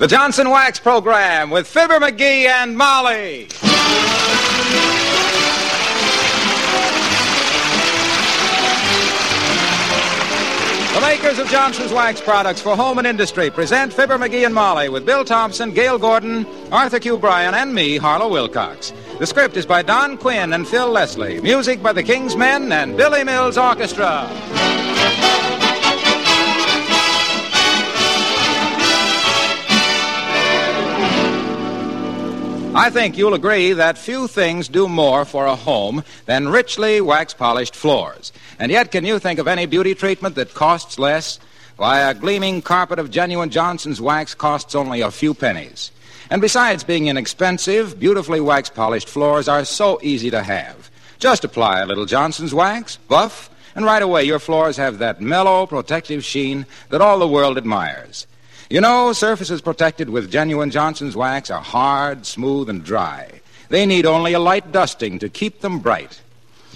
The Johnson Wax Program with Fibber McGee and Molly. The makers of Johnson's Wax products for home and industry present Fibber McGee and Molly with Bill Thompson, Gale Gordon, Arthur Q. Bryan, and me, Harlow Wilcox. The script is by Don Quinn and Phil Leslie. Music by the King's Men and Billy Mills Orchestra. I think you'll agree that few things do more for a home than richly wax polished floors. And yet, can you think of any beauty treatment that costs less? Why, a gleaming carpet of genuine Johnson's wax costs only a few pennies. And besides being inexpensive, beautifully wax polished floors are so easy to have. Just apply a little Johnson's wax, buff, and right away your floors have that mellow, protective sheen that all the world admires. You know, surfaces protected with genuine Johnson's wax are hard, smooth, and dry. They need only a light dusting to keep them bright.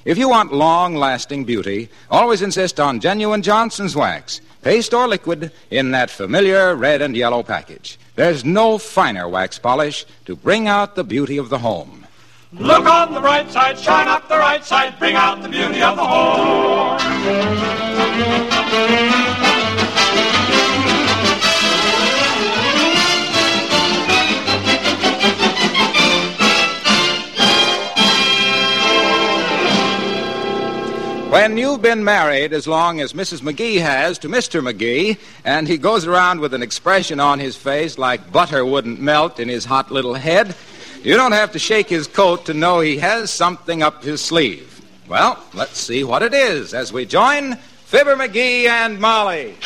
If you want long lasting beauty, always insist on genuine Johnson's wax, paste or liquid, in that familiar red and yellow package. There's no finer wax polish to bring out the beauty of the home. Look on the bright side, shine up the right side, bring out the beauty of the home. When you've been married as long as Mrs. McGee has to Mr. McGee, and he goes around with an expression on his face like butter wouldn't melt in his hot little head, you don't have to shake his coat to know he has something up his sleeve. Well, let's see what it is as we join Fibber McGee and Molly.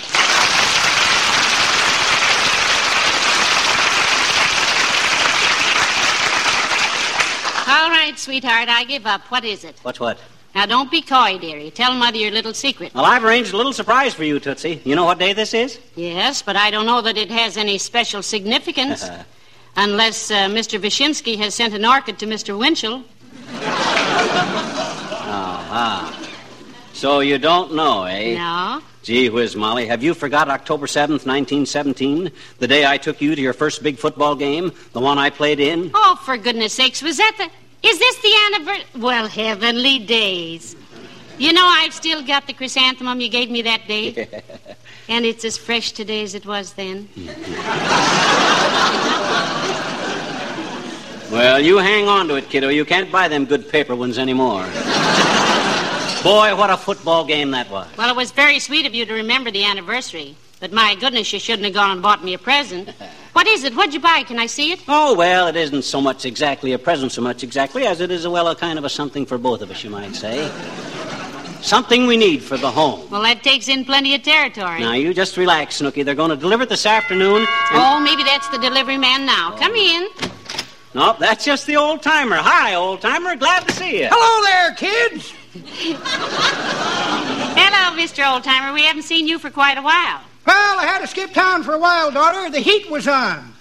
All right, sweetheart, I give up. What is it? What's what? Now, don't be coy, dearie. Tell Mother your little secret. Well, I've arranged a little surprise for you, Tootsie. You know what day this is? Yes, but I don't know that it has any special significance. Unless uh, Mr. Vishinsky has sent an orchid to Mr. Winchell. Ah. So you don't know, eh? No? Gee whiz, Molly, have you forgot October 7th, 1917? The day I took you to your first big football game? The one I played in? Oh, for goodness sakes, was that the. Is this the anniversary? Well, heavenly days. You know, I've still got the chrysanthemum you gave me that day. and it's as fresh today as it was then. Well, you hang on to it, kiddo. You can't buy them good paper ones anymore. Boy, what a football game that was. Well, it was very sweet of you to remember the anniversary. But my goodness, you shouldn't have gone and bought me a present. What is it? What'd you buy? Can I see it? Oh, well, it isn't so much exactly a present so much exactly as it is, a, well, a kind of a something for both of us, you might say. Something we need for the home. Well, that takes in plenty of territory. Now, you just relax, Snooky. They're going to deliver it this afternoon. And... Oh, maybe that's the delivery man now. Come in. Nope, that's just the old timer. Hi, old timer. Glad to see you. Hello there, kids. Hello, Mr. Old Timer. We haven't seen you for quite a while. Well, I had to skip town for a while, daughter. The heat was on.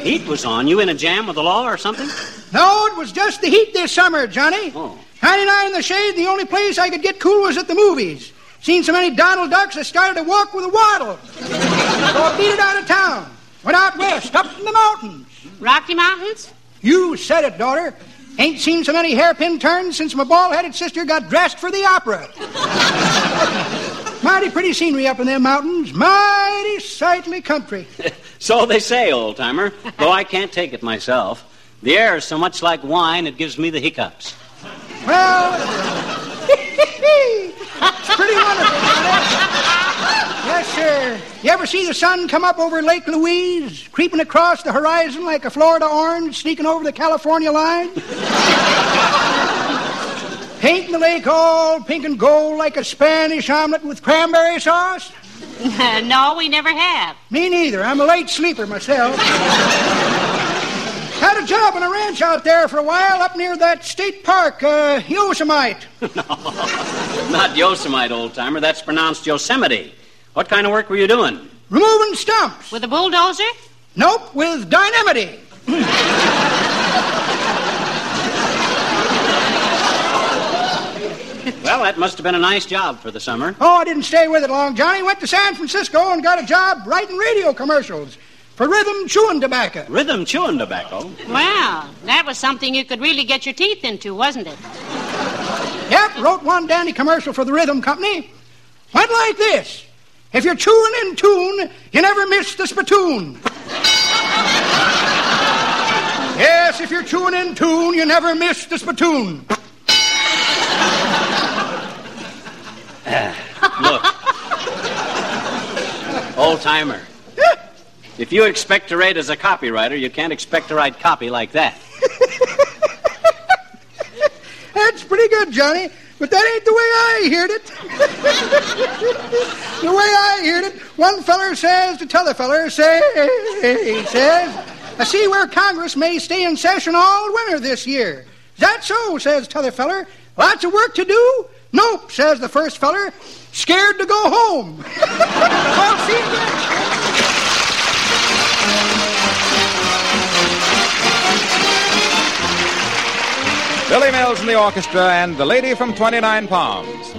Heat was on. You in a jam with the law or something? No, it was just the heat this summer, Johnny. Oh. 99 in the shade, the only place I could get cool was at the movies. Seen so many Donald Ducks, I started to walk with a waddle. so I beat it out of town. Went out west, up in the mountains. Rocky Mountains? You said it, daughter. Ain't seen so many hairpin turns since my bald-headed sister got dressed for the opera. Mighty pretty scenery up in them mountains. Mighty sightly country. So they say, old timer, though I can't take it myself. The air is so much like wine, it gives me the hiccups. Well, it's pretty wonderful. yes, sir. You ever see the sun come up over Lake Louise, creeping across the horizon like a Florida orange, sneaking over the California line? Painting the lake all pink and gold like a Spanish omelet with cranberry sauce? no, we never have. Me neither. I'm a late sleeper myself. Had a job on a ranch out there for a while up near that state park, uh, Yosemite. No, not Yosemite, old timer. That's pronounced Yosemite. What kind of work were you doing? Removing stumps. With a bulldozer? Nope, with dynamite. Well, that must have been a nice job for the summer. Oh, I didn't stay with it long, Johnny. Went to San Francisco and got a job writing radio commercials. for rhythm chewing tobacco. Rhythm chewing tobacco. Well, that was something you could really get your teeth into, wasn't it? Yep, wrote one dandy commercial for the rhythm company. Went like this. If you're chewing in tune, you never miss the spittoon. yes, if you're chewing in tune, you never miss the spittoon. Look. Old timer. If you expect to write as a copywriter, you can't expect to write copy like that. That's pretty good, Johnny. But that ain't the way I heard it. the way I heard it, one feller says to t'other feller, say, he says, I see where Congress may stay in session all winter this year. Is that so? says t'other feller. Lots of work to do? Nope, says the first feller. Scared to go home. well, see you then. Billy Mills and the orchestra and the lady from 29 Palms.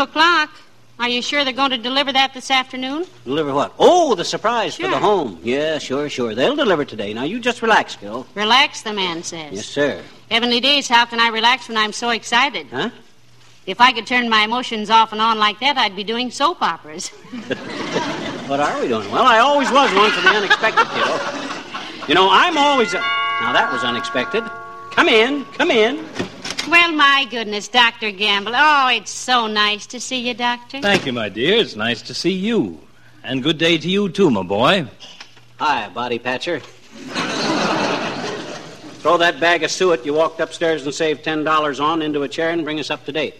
O'clock. Are you sure they're going to deliver that this afternoon? Deliver what? Oh, the surprise for the home. Yeah, sure, sure. They'll deliver today. Now, you just relax, Gil. Relax, the man says. Yes, sir. Heavenly days, how can I relax when I'm so excited? Huh? If I could turn my emotions off and on like that, I'd be doing soap operas. What are we doing? Well, I always was one for the unexpected, kiddo. You know, I'm always. A... Now, that was unexpected. Come in, come in. Well, my goodness, Dr. Gamble. Oh, it's so nice to see you, Doctor. Thank you, my dear. It's nice to see you. And good day to you, too, my boy. Hi, body patcher. Throw that bag of suet you walked upstairs and saved $10 on into a chair and bring us up to date.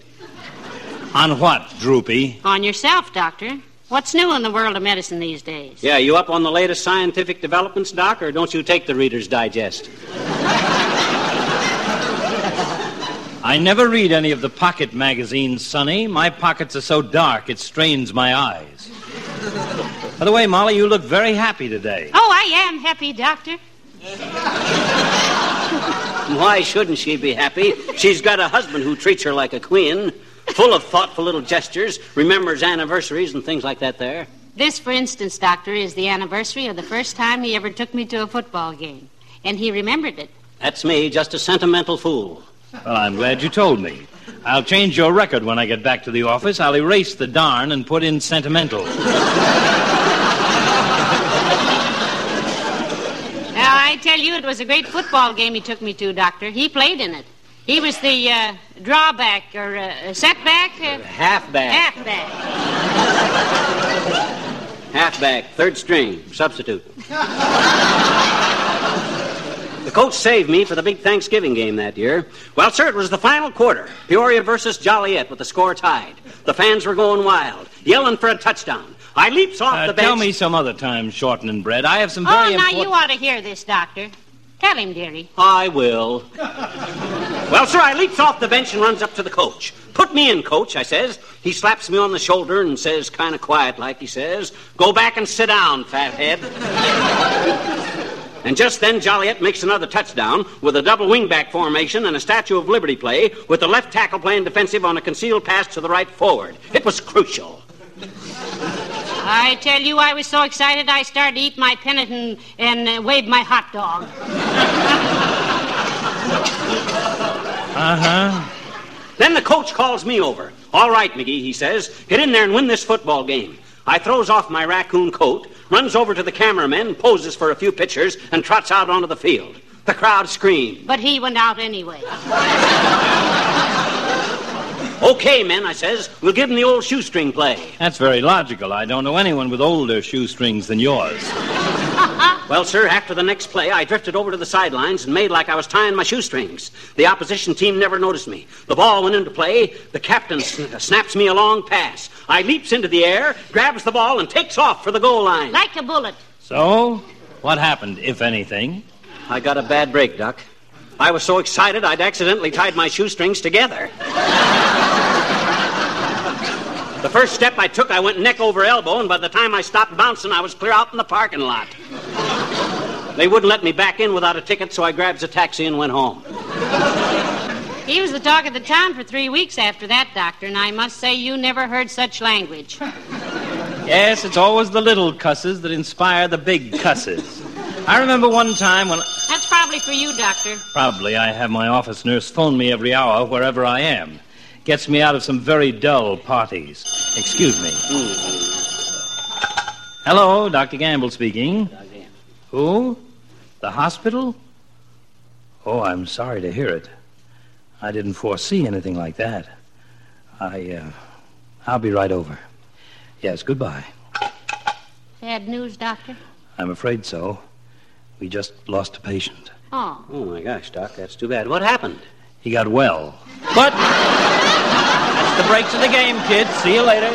On what, Droopy? On yourself, Doctor. What's new in the world of medicine these days? Yeah, you up on the latest scientific developments, Doc, or don't you take the Reader's Digest? I never read any of the pocket magazines, Sonny. My pockets are so dark it strains my eyes. By the way, Molly, you look very happy today. Oh, I am happy, Doctor. Why shouldn't she be happy? She's got a husband who treats her like a queen, full of thoughtful little gestures, remembers anniversaries and things like that there. This, for instance, Doctor, is the anniversary of the first time he ever took me to a football game. And he remembered it. That's me, just a sentimental fool. Well, I'm glad you told me. I'll change your record when I get back to the office. I'll erase the darn and put in sentimental. Now, I tell you, it was a great football game he took me to, Doctor. He played in it. He was the uh, drawback or uh, setback, uh, Halfback. halfback. Halfback, third string, substitute. The coach saved me for the big Thanksgiving game that year. Well, sir, it was the final quarter. Peoria versus Joliet with the score tied. The fans were going wild, yelling for a touchdown. I leaps off Uh, the bench. tell me some other time, Shorten and Bread. I have some very Oh, very now important... you ought to hear this, Doctor. Tell him, dearie. I will. well, sir, I leaps off the bench and runs up to the coach. Put me in, coach, I says. He slaps me on the shoulder and says, kind of quiet like, he says, Go back and sit down, fathead. And just then, Joliet makes another touchdown with a double wingback formation and a Statue of Liberty play with the left tackle playing defensive on a concealed pass to the right forward. It was crucial. I tell you, I was so excited I started to eat my pennant and, and uh, wave my hot dog. uh huh. Then the coach calls me over. All right, McGee, he says, get in there and win this football game. I throws off my raccoon coat, runs over to the cameramen, poses for a few pictures, and trots out onto the field. The crowd screamed. But he went out anyway. Okay, men, I says, we'll give him the old shoestring play. That's very logical. I don't know anyone with older shoestrings than yours. Well, sir, after the next play, I drifted over to the sidelines and made like I was tying my shoestrings. The opposition team never noticed me. The ball went into play. The captain sn- uh, snaps me a long pass. I leaps into the air, grabs the ball, and takes off for the goal line. Like a bullet. So, what happened, if anything? I got a bad break, Doc. I was so excited I'd accidentally tied my shoestrings together. the first step I took, I went neck over elbow, and by the time I stopped bouncing, I was clear out in the parking lot. They wouldn't let me back in without a ticket, so I grabs a taxi and went home. He was the talk of the town for three weeks after that, Doctor, and I must say you never heard such language. Yes, it's always the little cusses that inspire the big cusses. I remember one time when That's probably for you, Doctor. probably I have my office nurse phone me every hour wherever I am. Gets me out of some very dull parties. Excuse me. Hmm. Hello, Dr. Gamble speaking. Who? The hospital? Oh, I'm sorry to hear it. I didn't foresee anything like that. I, uh, I'll be right over. Yes, goodbye. Bad news, Doctor? I'm afraid so. We just lost a patient. Oh. Oh, my gosh, Doc, that's too bad. What happened? He got well. But that's the breaks of the game, kids. See you later.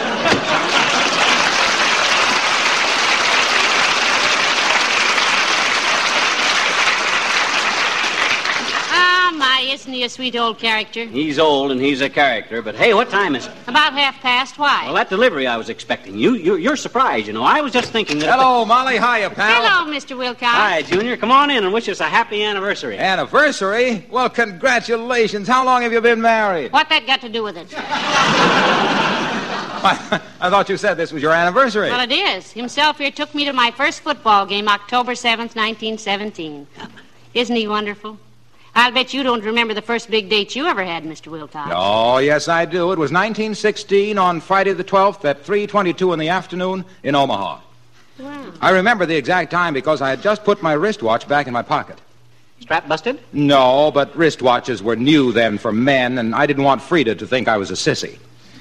Ah, my, isn't he a sweet old character? He's old and he's a character, but hey, what time is it? About half past. Why? Well, that delivery I was expecting. You, you you're surprised, you know. I was just thinking that. Hello, Molly. Hiya, pal. Hello, Mr. Wilcox. Hi, Junior. Come on in and wish us a happy anniversary. Anniversary? Well, congratulations. How long have you been married? What that got to do with it? I, I thought you said this was your anniversary. Well, it is. Himself here took me to my first football game, October 7th, 1917. Isn't he wonderful? I'll bet you don't remember the first big date you ever had, Mr. Wilcox. Oh, yes, I do. It was 1916 on Friday the 12th at 3.22 in the afternoon in Omaha. Wow. I remember the exact time because I had just put my wristwatch back in my pocket. Strap busted? No, but wristwatches were new then for men, and I didn't want Frida to think I was a sissy,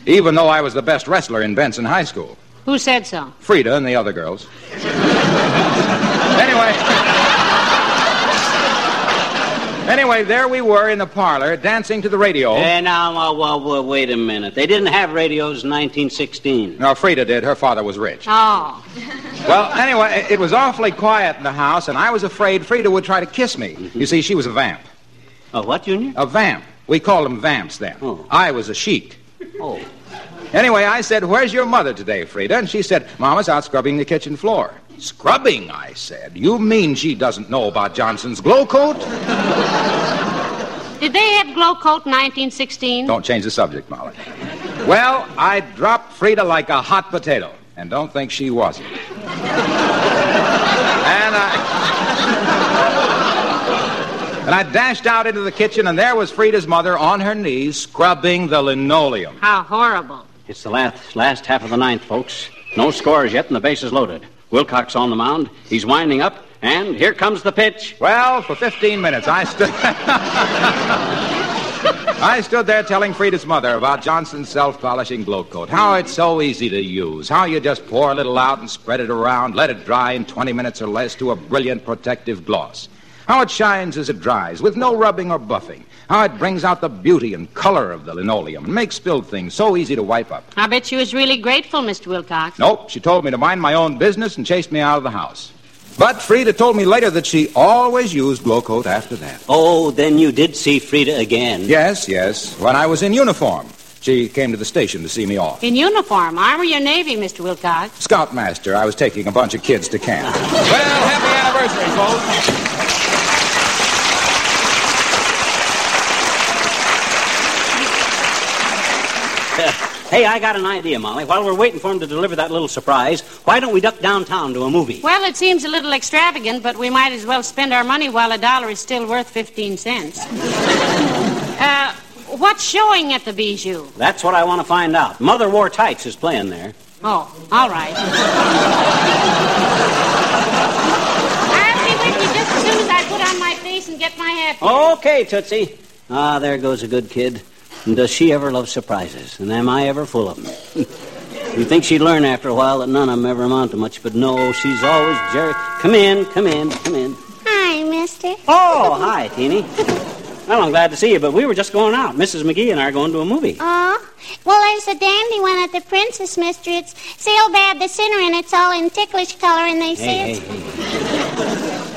even though I was the best wrestler in Benson High School. Who said so? Frida and the other girls. anyway. Anyway, there we were in the parlor dancing to the radio. Eh, now, uh, well, well, wait a minute. They didn't have radios in 1916. No, Frida did. Her father was rich. Oh. Well, anyway, it was awfully quiet in the house, and I was afraid Frida would try to kiss me. You see, she was a vamp. Oh, what, Junior? A vamp. We called them vamps then. Oh. I was a sheik. Oh. Anyway, I said, Where's your mother today, Frida? And she said, Mama's out scrubbing the kitchen floor. Scrubbing, I said. You mean she doesn't know about Johnson's Glo-Coat? Did they have Glo-Coat in 1916? Don't change the subject, Molly. Well, I dropped Frida like a hot potato, and don't think she wasn't. And I. And I dashed out into the kitchen, and there was Frida's mother on her knees scrubbing the linoleum. How horrible. It's the last, last half of the ninth, folks. No scores yet, and the base is loaded. Wilcox on the mound. He's winding up, and here comes the pitch. Well, for 15 minutes, I stood. I stood there telling Frida's mother about Johnson's self polishing Glo-Coat. How it's so easy to use. How you just pour a little out and spread it around, let it dry in 20 minutes or less to a brilliant protective gloss. How it shines as it dries, with no rubbing or buffing. How it brings out the beauty and color of the linoleum and makes spilled things so easy to wipe up. I bet she was really grateful, Mr. Wilcox. Nope, she told me to mind my own business and chased me out of the house. But Frida told me later that she always used Glo-Coat after that. Oh, then you did see Frida again. Yes, yes, when I was in uniform. She came to the station to see me off. In uniform, Army or Navy, Mr. Wilcox? Scoutmaster, I was taking a bunch of kids to camp. well, happy anniversary, folks. Hey, I got an idea, Molly. While we're waiting for him to deliver that little surprise, why don't we duck downtown to a movie? Well, it seems a little extravagant, but we might as well spend our money while a dollar is still worth 15 cents. uh, what's showing at the Bijou? That's what I want to find out. Mother Wore Tights is playing there. Oh, all right. I'll be with you just as soon as I put on my face and get my hat. Okay, Tootsie. Ah, there goes a good kid. And does she ever love surprises? And am I ever full of them? You'd think she'd learn after a while that none of them ever amount to much, but no, she's always Jerry. Come in, come in, come in. Hi, mister. Oh, hi, Teeny. Well, I'm glad to see you, but we were just going out. Mrs. McGee and I are going to a movie. Oh, well, there's a dandy one at the Princess, mister. It's Sailbad the Sinner, and it's all in ticklish color, and they say Hey, it's... hey, hey.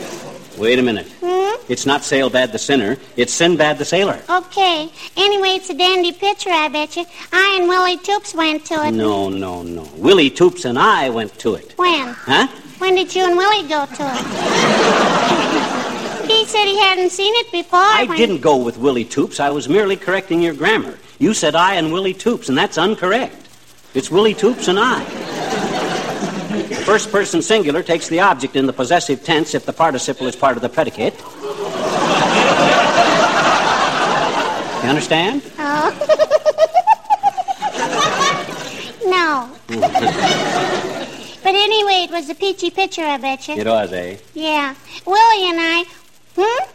Wait a minute. Hmm? It's not Sailbad the Sinner, it's Sinbad the Sailor. Okay. Anyway, it's a dandy picture, I bet you. I and Willie Toops went to it. No, no, no. Willie Toops and I went to it. When? Huh? When did you and Willie go to it? he said he hadn't seen it before. I when- didn't go with Willie Toops. I was merely correcting your grammar. You said I and Willie Toops, and that's incorrect. It's Willie Toops and I. First person singular takes the object in the possessive tense if the participle is part of the predicate. You understand? Oh. no. but anyway, it was a peachy picture, I bet you. It was, eh? Yeah. Willie and I. Hmm?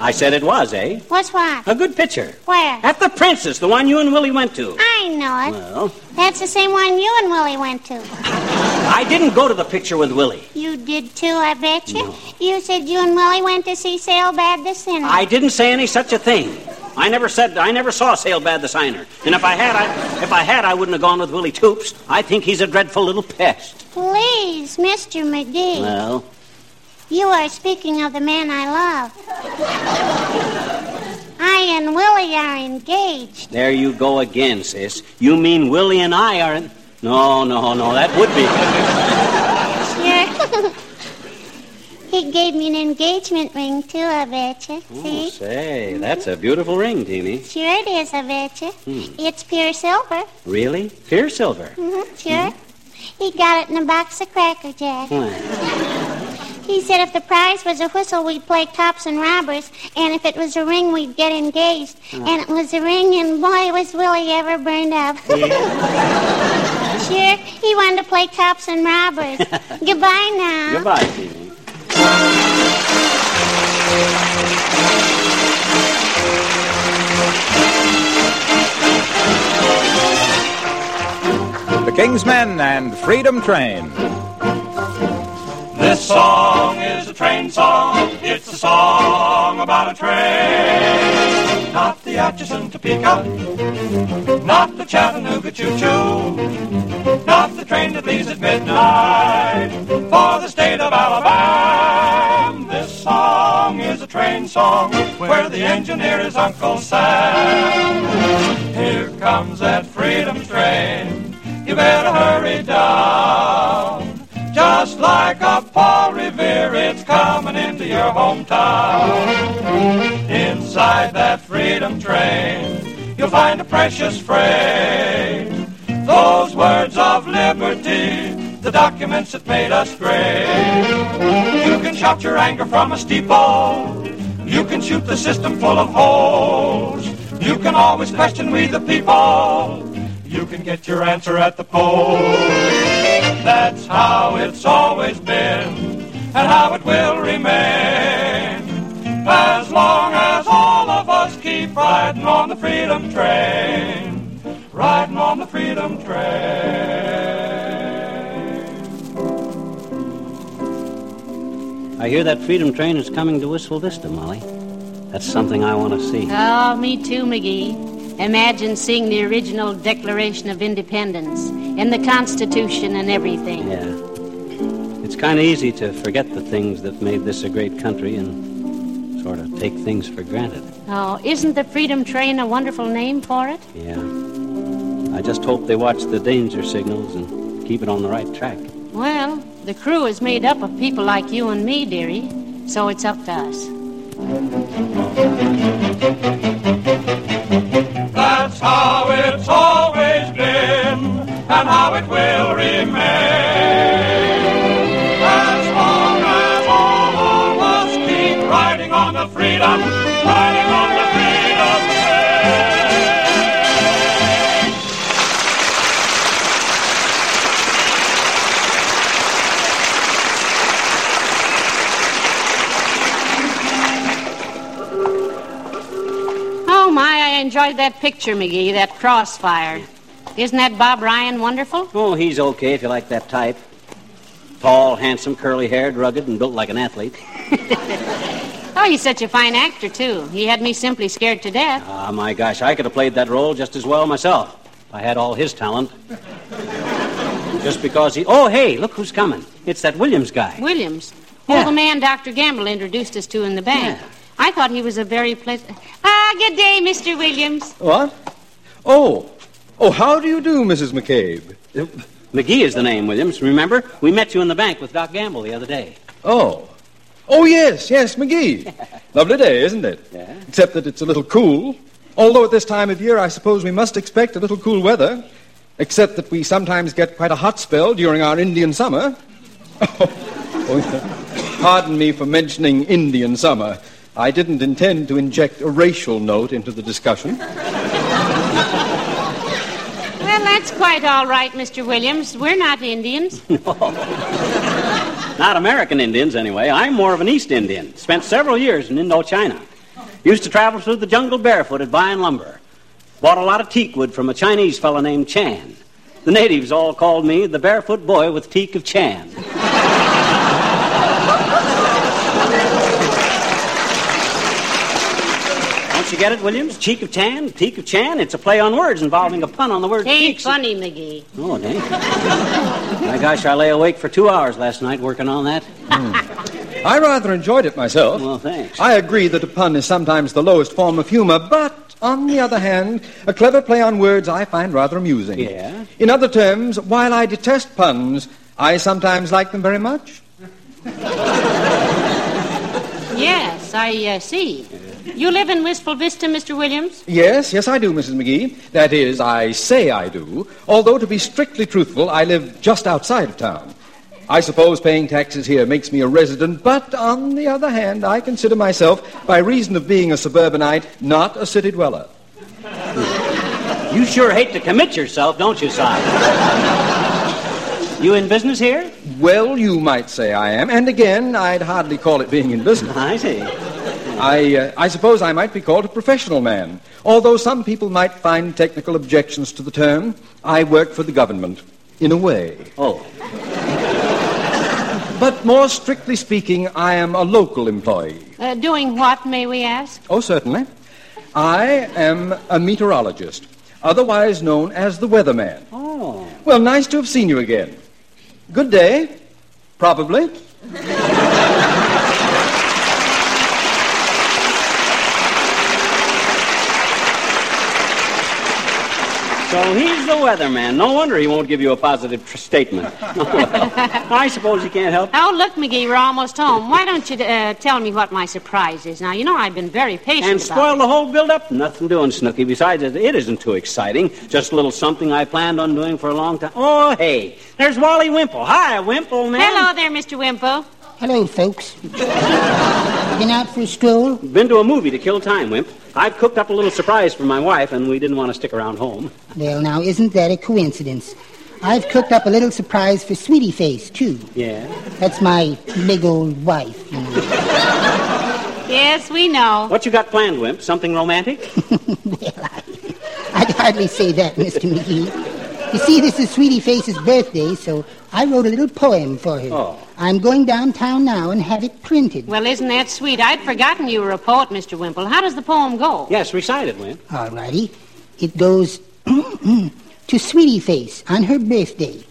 I said it was, eh? What's what? A good picture. Where? At the Princess, the one you and Willie went to. I know it. Well, That's the same one you and Willie went to. I didn't go to the picture with Willie. You did too, I bet you. You said you and Willie went to see Sailbad the Sinner. I didn't say any such a thing. I never said I never saw Sailbad the Signer. And if I had, I, if I had, I wouldn't have gone with Willie Toops. I think he's a dreadful little pest. Please, Mr. McGee. Well, You are speaking of the man I love. I and Willie are engaged. there you go again, sis. You mean Willie and I are in... No, no, no, that would be. Sure. he gave me an engagement ring, too, I bet you. Oh, See? say, that's a beautiful ring, Teeny. Sure it is, I bet you. Hmm. It's pure silver. Really? Pure silver. hmm sure. He got it in a box of Cracker Jack. He said if the prize was a whistle, we'd play cops and robbers, and if it was a ring, we'd get engaged. And it was a ring, and boy, was Willie ever burned up. sure, he wanted to play cops and robbers. Goodbye now. Goodbye, Teeny. The King's Men and Freedom Train. This song is a train song. It's a song about a train. Not the Atchison Topeka. Not the Chattanooga Choo Choo. Not the train that leaves at midnight for the state of Alabama. This song is a train song where the engineer is Uncle Sam. Here comes that freedom train. You better hurry down. Just like a Paul Revere, it's coming into your hometown. Inside that freedom train, you'll find a precious freight. Those words of liberty, the documents that made us great. You can shout your anger from a steeple. You can shoot the system full of holes. You can always question we the people. You can get your answer at the polls. That's how it's always been, and how it will remain. As long as all of us keep riding on the freedom train, riding on the freedom train. I hear that freedom train is coming to Wistful Vista, Molly. That's something I want to see. Oh, me too, McGee. Imagine seeing the original Declaration of Independence and the Constitution and everything. Yeah. It's kind of easy to forget the things that made this a great country and sort of take things for granted. Oh, isn't the Freedom Train a wonderful name for it? Yeah. I just hope they watch the danger signals and keep it on the right track. Well, the crew is made up of people like you and me, dearie, so it's up to us. Picture, McGee, that crossfire. Isn't that Bob Ryan wonderful? Oh, he's okay if you like that type. Tall, handsome, curly haired, rugged, and built like an athlete. Oh, he's such a fine actor, too. He had me simply scared to death. Ah, my gosh, I could have played that role just as well myself if I had all his talent. just because he. Oh, hey, look who's coming. It's that Williams guy. Williams. Yeah. Oh, the man Dr. Gamble introduced us to in the bank. Yeah. I thought he was a very pleasant. Ah, good day, Mr. Williams. What? Oh. Oh, how do you do, Mrs. McCabe? McGee is the name, Williams. Remember? We met you in the bank with Doc Gamble the other day. Oh. Oh, yes, yes, McGee. Lovely day, isn't it? Yeah. Except that it's a little cool. Although at this time of year, I suppose we must expect a little cool weather. Except that we sometimes get quite a hot spell during our Indian summer. Oh, pardon me for mentioning Indian summer. I didn't intend to inject a racial note into the discussion. Well, that's quite all right, Mr. Williams. We're not Indians. no. Not American Indians, anyway. I'm more of an East Indian. Spent several years in Indochina. Used to travel through the jungle barefooted buying lumber. Bought a lot of teak wood from a Chinese fellow named Chan. The natives all called me the barefoot boy with teak of Chan. Don't you get it, Williams? Cheek of Chan, teak of Chan. It's a play on words involving a pun on the word Ain't cheeks. funny, McGee. Oh, dang. My gosh, I lay awake for two hours last night working on that. I rather enjoyed it myself. Well, thanks. I agree that a pun is sometimes the lowest form of humor, but on the other hand, a clever play on words I find rather amusing. Yeah? In other terms, while I detest puns, I sometimes like them very much. Yes, I uh, see. You live in Wistful Vista, Mr. Williams? Yes, yes, I do, Mrs. McGee. That is, I say I do, although to be strictly truthful, I live just outside of town. I suppose paying taxes here makes me a resident, but on the other hand, I consider myself, by reason of being a suburbanite, not a city dweller. You sure hate to commit yourself, don't you, Si? you in business here? Well, you might say I am, and again, I'd hardly call it being in business. I see. I, uh, I suppose I might be called a professional man, although some people might find technical objections to the term. I work for the government, in a way. Oh, But more strictly speaking, I am a local employee. Uh, doing what, may we ask? Oh, certainly. I am a meteorologist, otherwise known as the weatherman. oh. Well, nice to have seen you again. Good day. Probably. So he's the weatherman. No wonder he won't give you a positive tr- statement. Well, I suppose he can't help. Oh, look, McGee, we're almost home. Why don't you uh, tell me what my surprise is? Now, you know I've been very patient And about spoil the whole build-up? Nothing doing, Snooky. Besides, it it isn't too exciting. Just a little something I planned on doing for a long time. Oh, hey, there's Wally Wimple. Hi, Wimple, man. Hello there, Mr. Wimple. Hello, folks. Been out for a stroll? Been to a movie to kill time, Wimp. I've cooked up a little surprise for my wife, and we didn't want to stick around home. Well, now, isn't that a coincidence? I've cooked up a little surprise for Sweetie Face, too. Yeah? That's my big old wife. you know. Yes, we know. What you got planned, Wimp? Something romantic? well, I, I'd hardly say that, Mr. McGee. You see, this is Sweetie Face's birthday, so I wrote a little poem for him. Oh. I'm going downtown now and have it printed. Well, isn't that sweet? I'd forgotten you were a poet, Mr. Wimple. How does the poem go? Yes, recite it, Wimp. All righty. It goes to Sweetie Face on her birthday.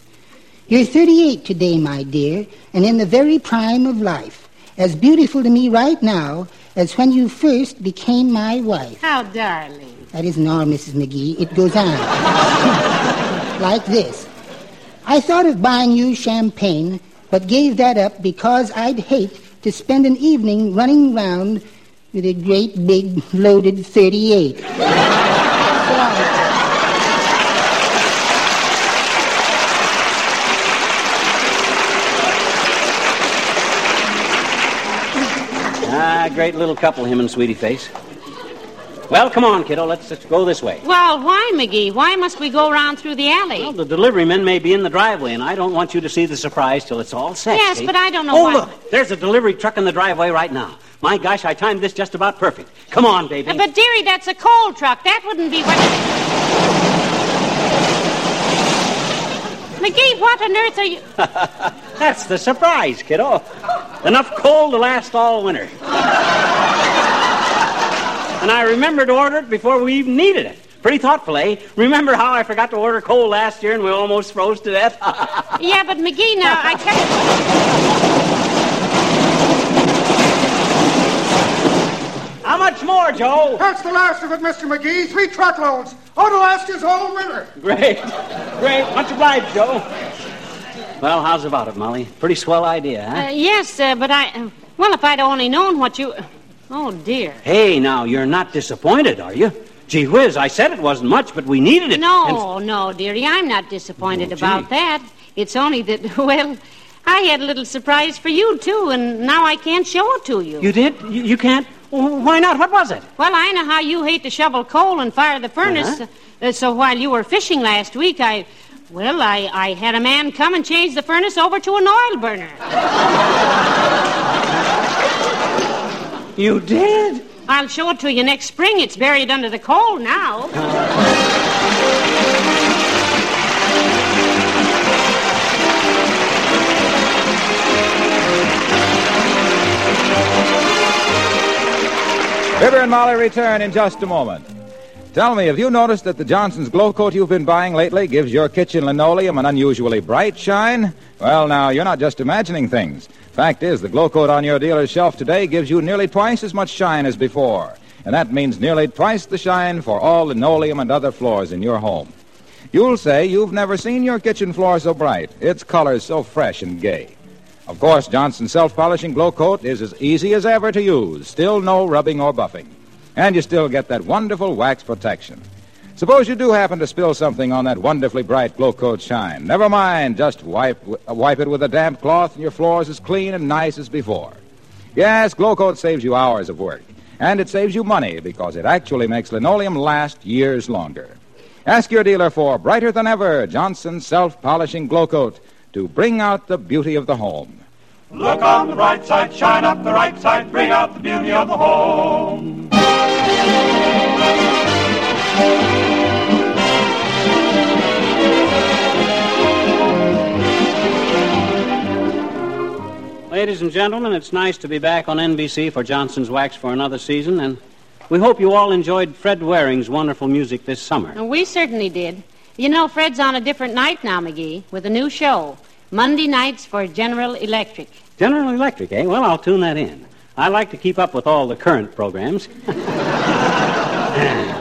You're 38 today, my dear, and in the very prime of life. As beautiful to me right now as when you first became my wife. How darling. That isn't all, Mrs. McGee. It goes on. like this. I thought of buying you champagne, but gave that up because I'd hate to spend an evening running round with a great big loaded 38. Ah, great little couple, him and Sweetie Face. Well, come on, kiddo. Let's, let's go this way. Well, why, McGee? Why must we go around through the alley? Well, the delivery men may be in the driveway, and I don't want you to see the surprise till it's all set. yes, see? but I don't know Oh, why. look. There's a delivery truck in the driveway right now. My gosh, I timed this just about perfect. Come on, baby. Uh, But, dearie, that's a coal truck. That wouldn't be what. McGee, what on earth are you. That's the surprise, kiddo. Enough coal to last all winter. And I remembered to order it before we even needed it. Pretty thoughtful, eh? Remember how I forgot to order coal last year and we almost froze to death? Yeah, but McGee, now, I kept. how much more, Joe? That's the last of it, Mr. McGee. Three truckloads. Ought to last us all winter. Great. Great. Much obliged, Joe. Well, how's about it, Molly? Pretty swell idea, huh? Uh, yes, uh, but I. Uh, well, if I'd only known what you. Oh, dear. Hey, now, you're not disappointed, are you? Gee whiz, I said it wasn't much, but we needed it. No, no, dearie, I'm not disappointed Oh, about that. It's only that, well, I had a little surprise for you, too, and now I can't show it to you. You did? You, you can't? Well, Why not? What was it? Well, I know how you hate to shovel coal and fire the furnace. Uh-huh. uh, so while you were fishing last week, I. Well, I, I had a man come and change the furnace over to an oil burner. You did? I'll show it to you next spring. It's buried under the coal now. Fibber and Molly return in just a moment. Tell me, have you noticed that the Johnson's Glo-Coat you've been buying lately gives your kitchen linoleum an unusually bright shine? Well, now, you're not just imagining things. Fact is, the Glo-Coat on your dealer's shelf today gives you nearly twice as much shine as before. And that means nearly twice the shine for all linoleum and other floors in your home. You'll say you've never seen your kitchen floor so bright, its colors so fresh and gay. Of course, Johnson's self-polishing Glo-Coat is as easy as ever to use. Still no rubbing or buffing. And you still get that wonderful wax protection. Suppose you do happen to spill something on that wonderfully bright Glo-Coat shine. Never mind, just wipe, wipe it with a damp cloth and your floor's as clean and nice as before. Yes, Glo-Coat saves you hours of work. And it saves you money because it actually makes linoleum last years longer. Ask your dealer for brighter than ever Johnson's self-polishing Glo-Coat to bring out the beauty of the home. Look on the bright side, shine up the right side, bring out the beauty of the home. Ladies and gentlemen, it's nice to be back on NBC for Johnson's Wax for another season, and we hope you all enjoyed Fred Waring's wonderful music this summer. We certainly did. You know, Fred's on a different night now, McGee, with a new show. Monday nights for General Electric. General Electric, eh? Well, I'll tune that in. I like to keep up with all the current programs.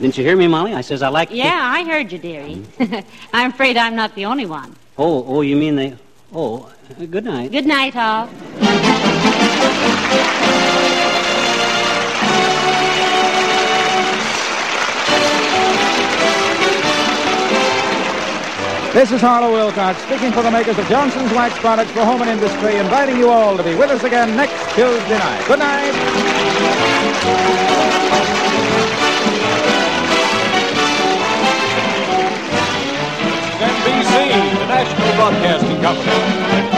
Didn't you hear me, Molly? I says I like to Yeah, I heard you, dearie. Mm-hmm. I'm afraid I'm not the only one. Oh, oh, you mean they... Oh, good night. Good night, all. This is Harlow Wilcox speaking for the makers of Johnson's Wax Products for Home and Industry, inviting you all to be with us again next Tuesday night. Good night. Broadcasting company.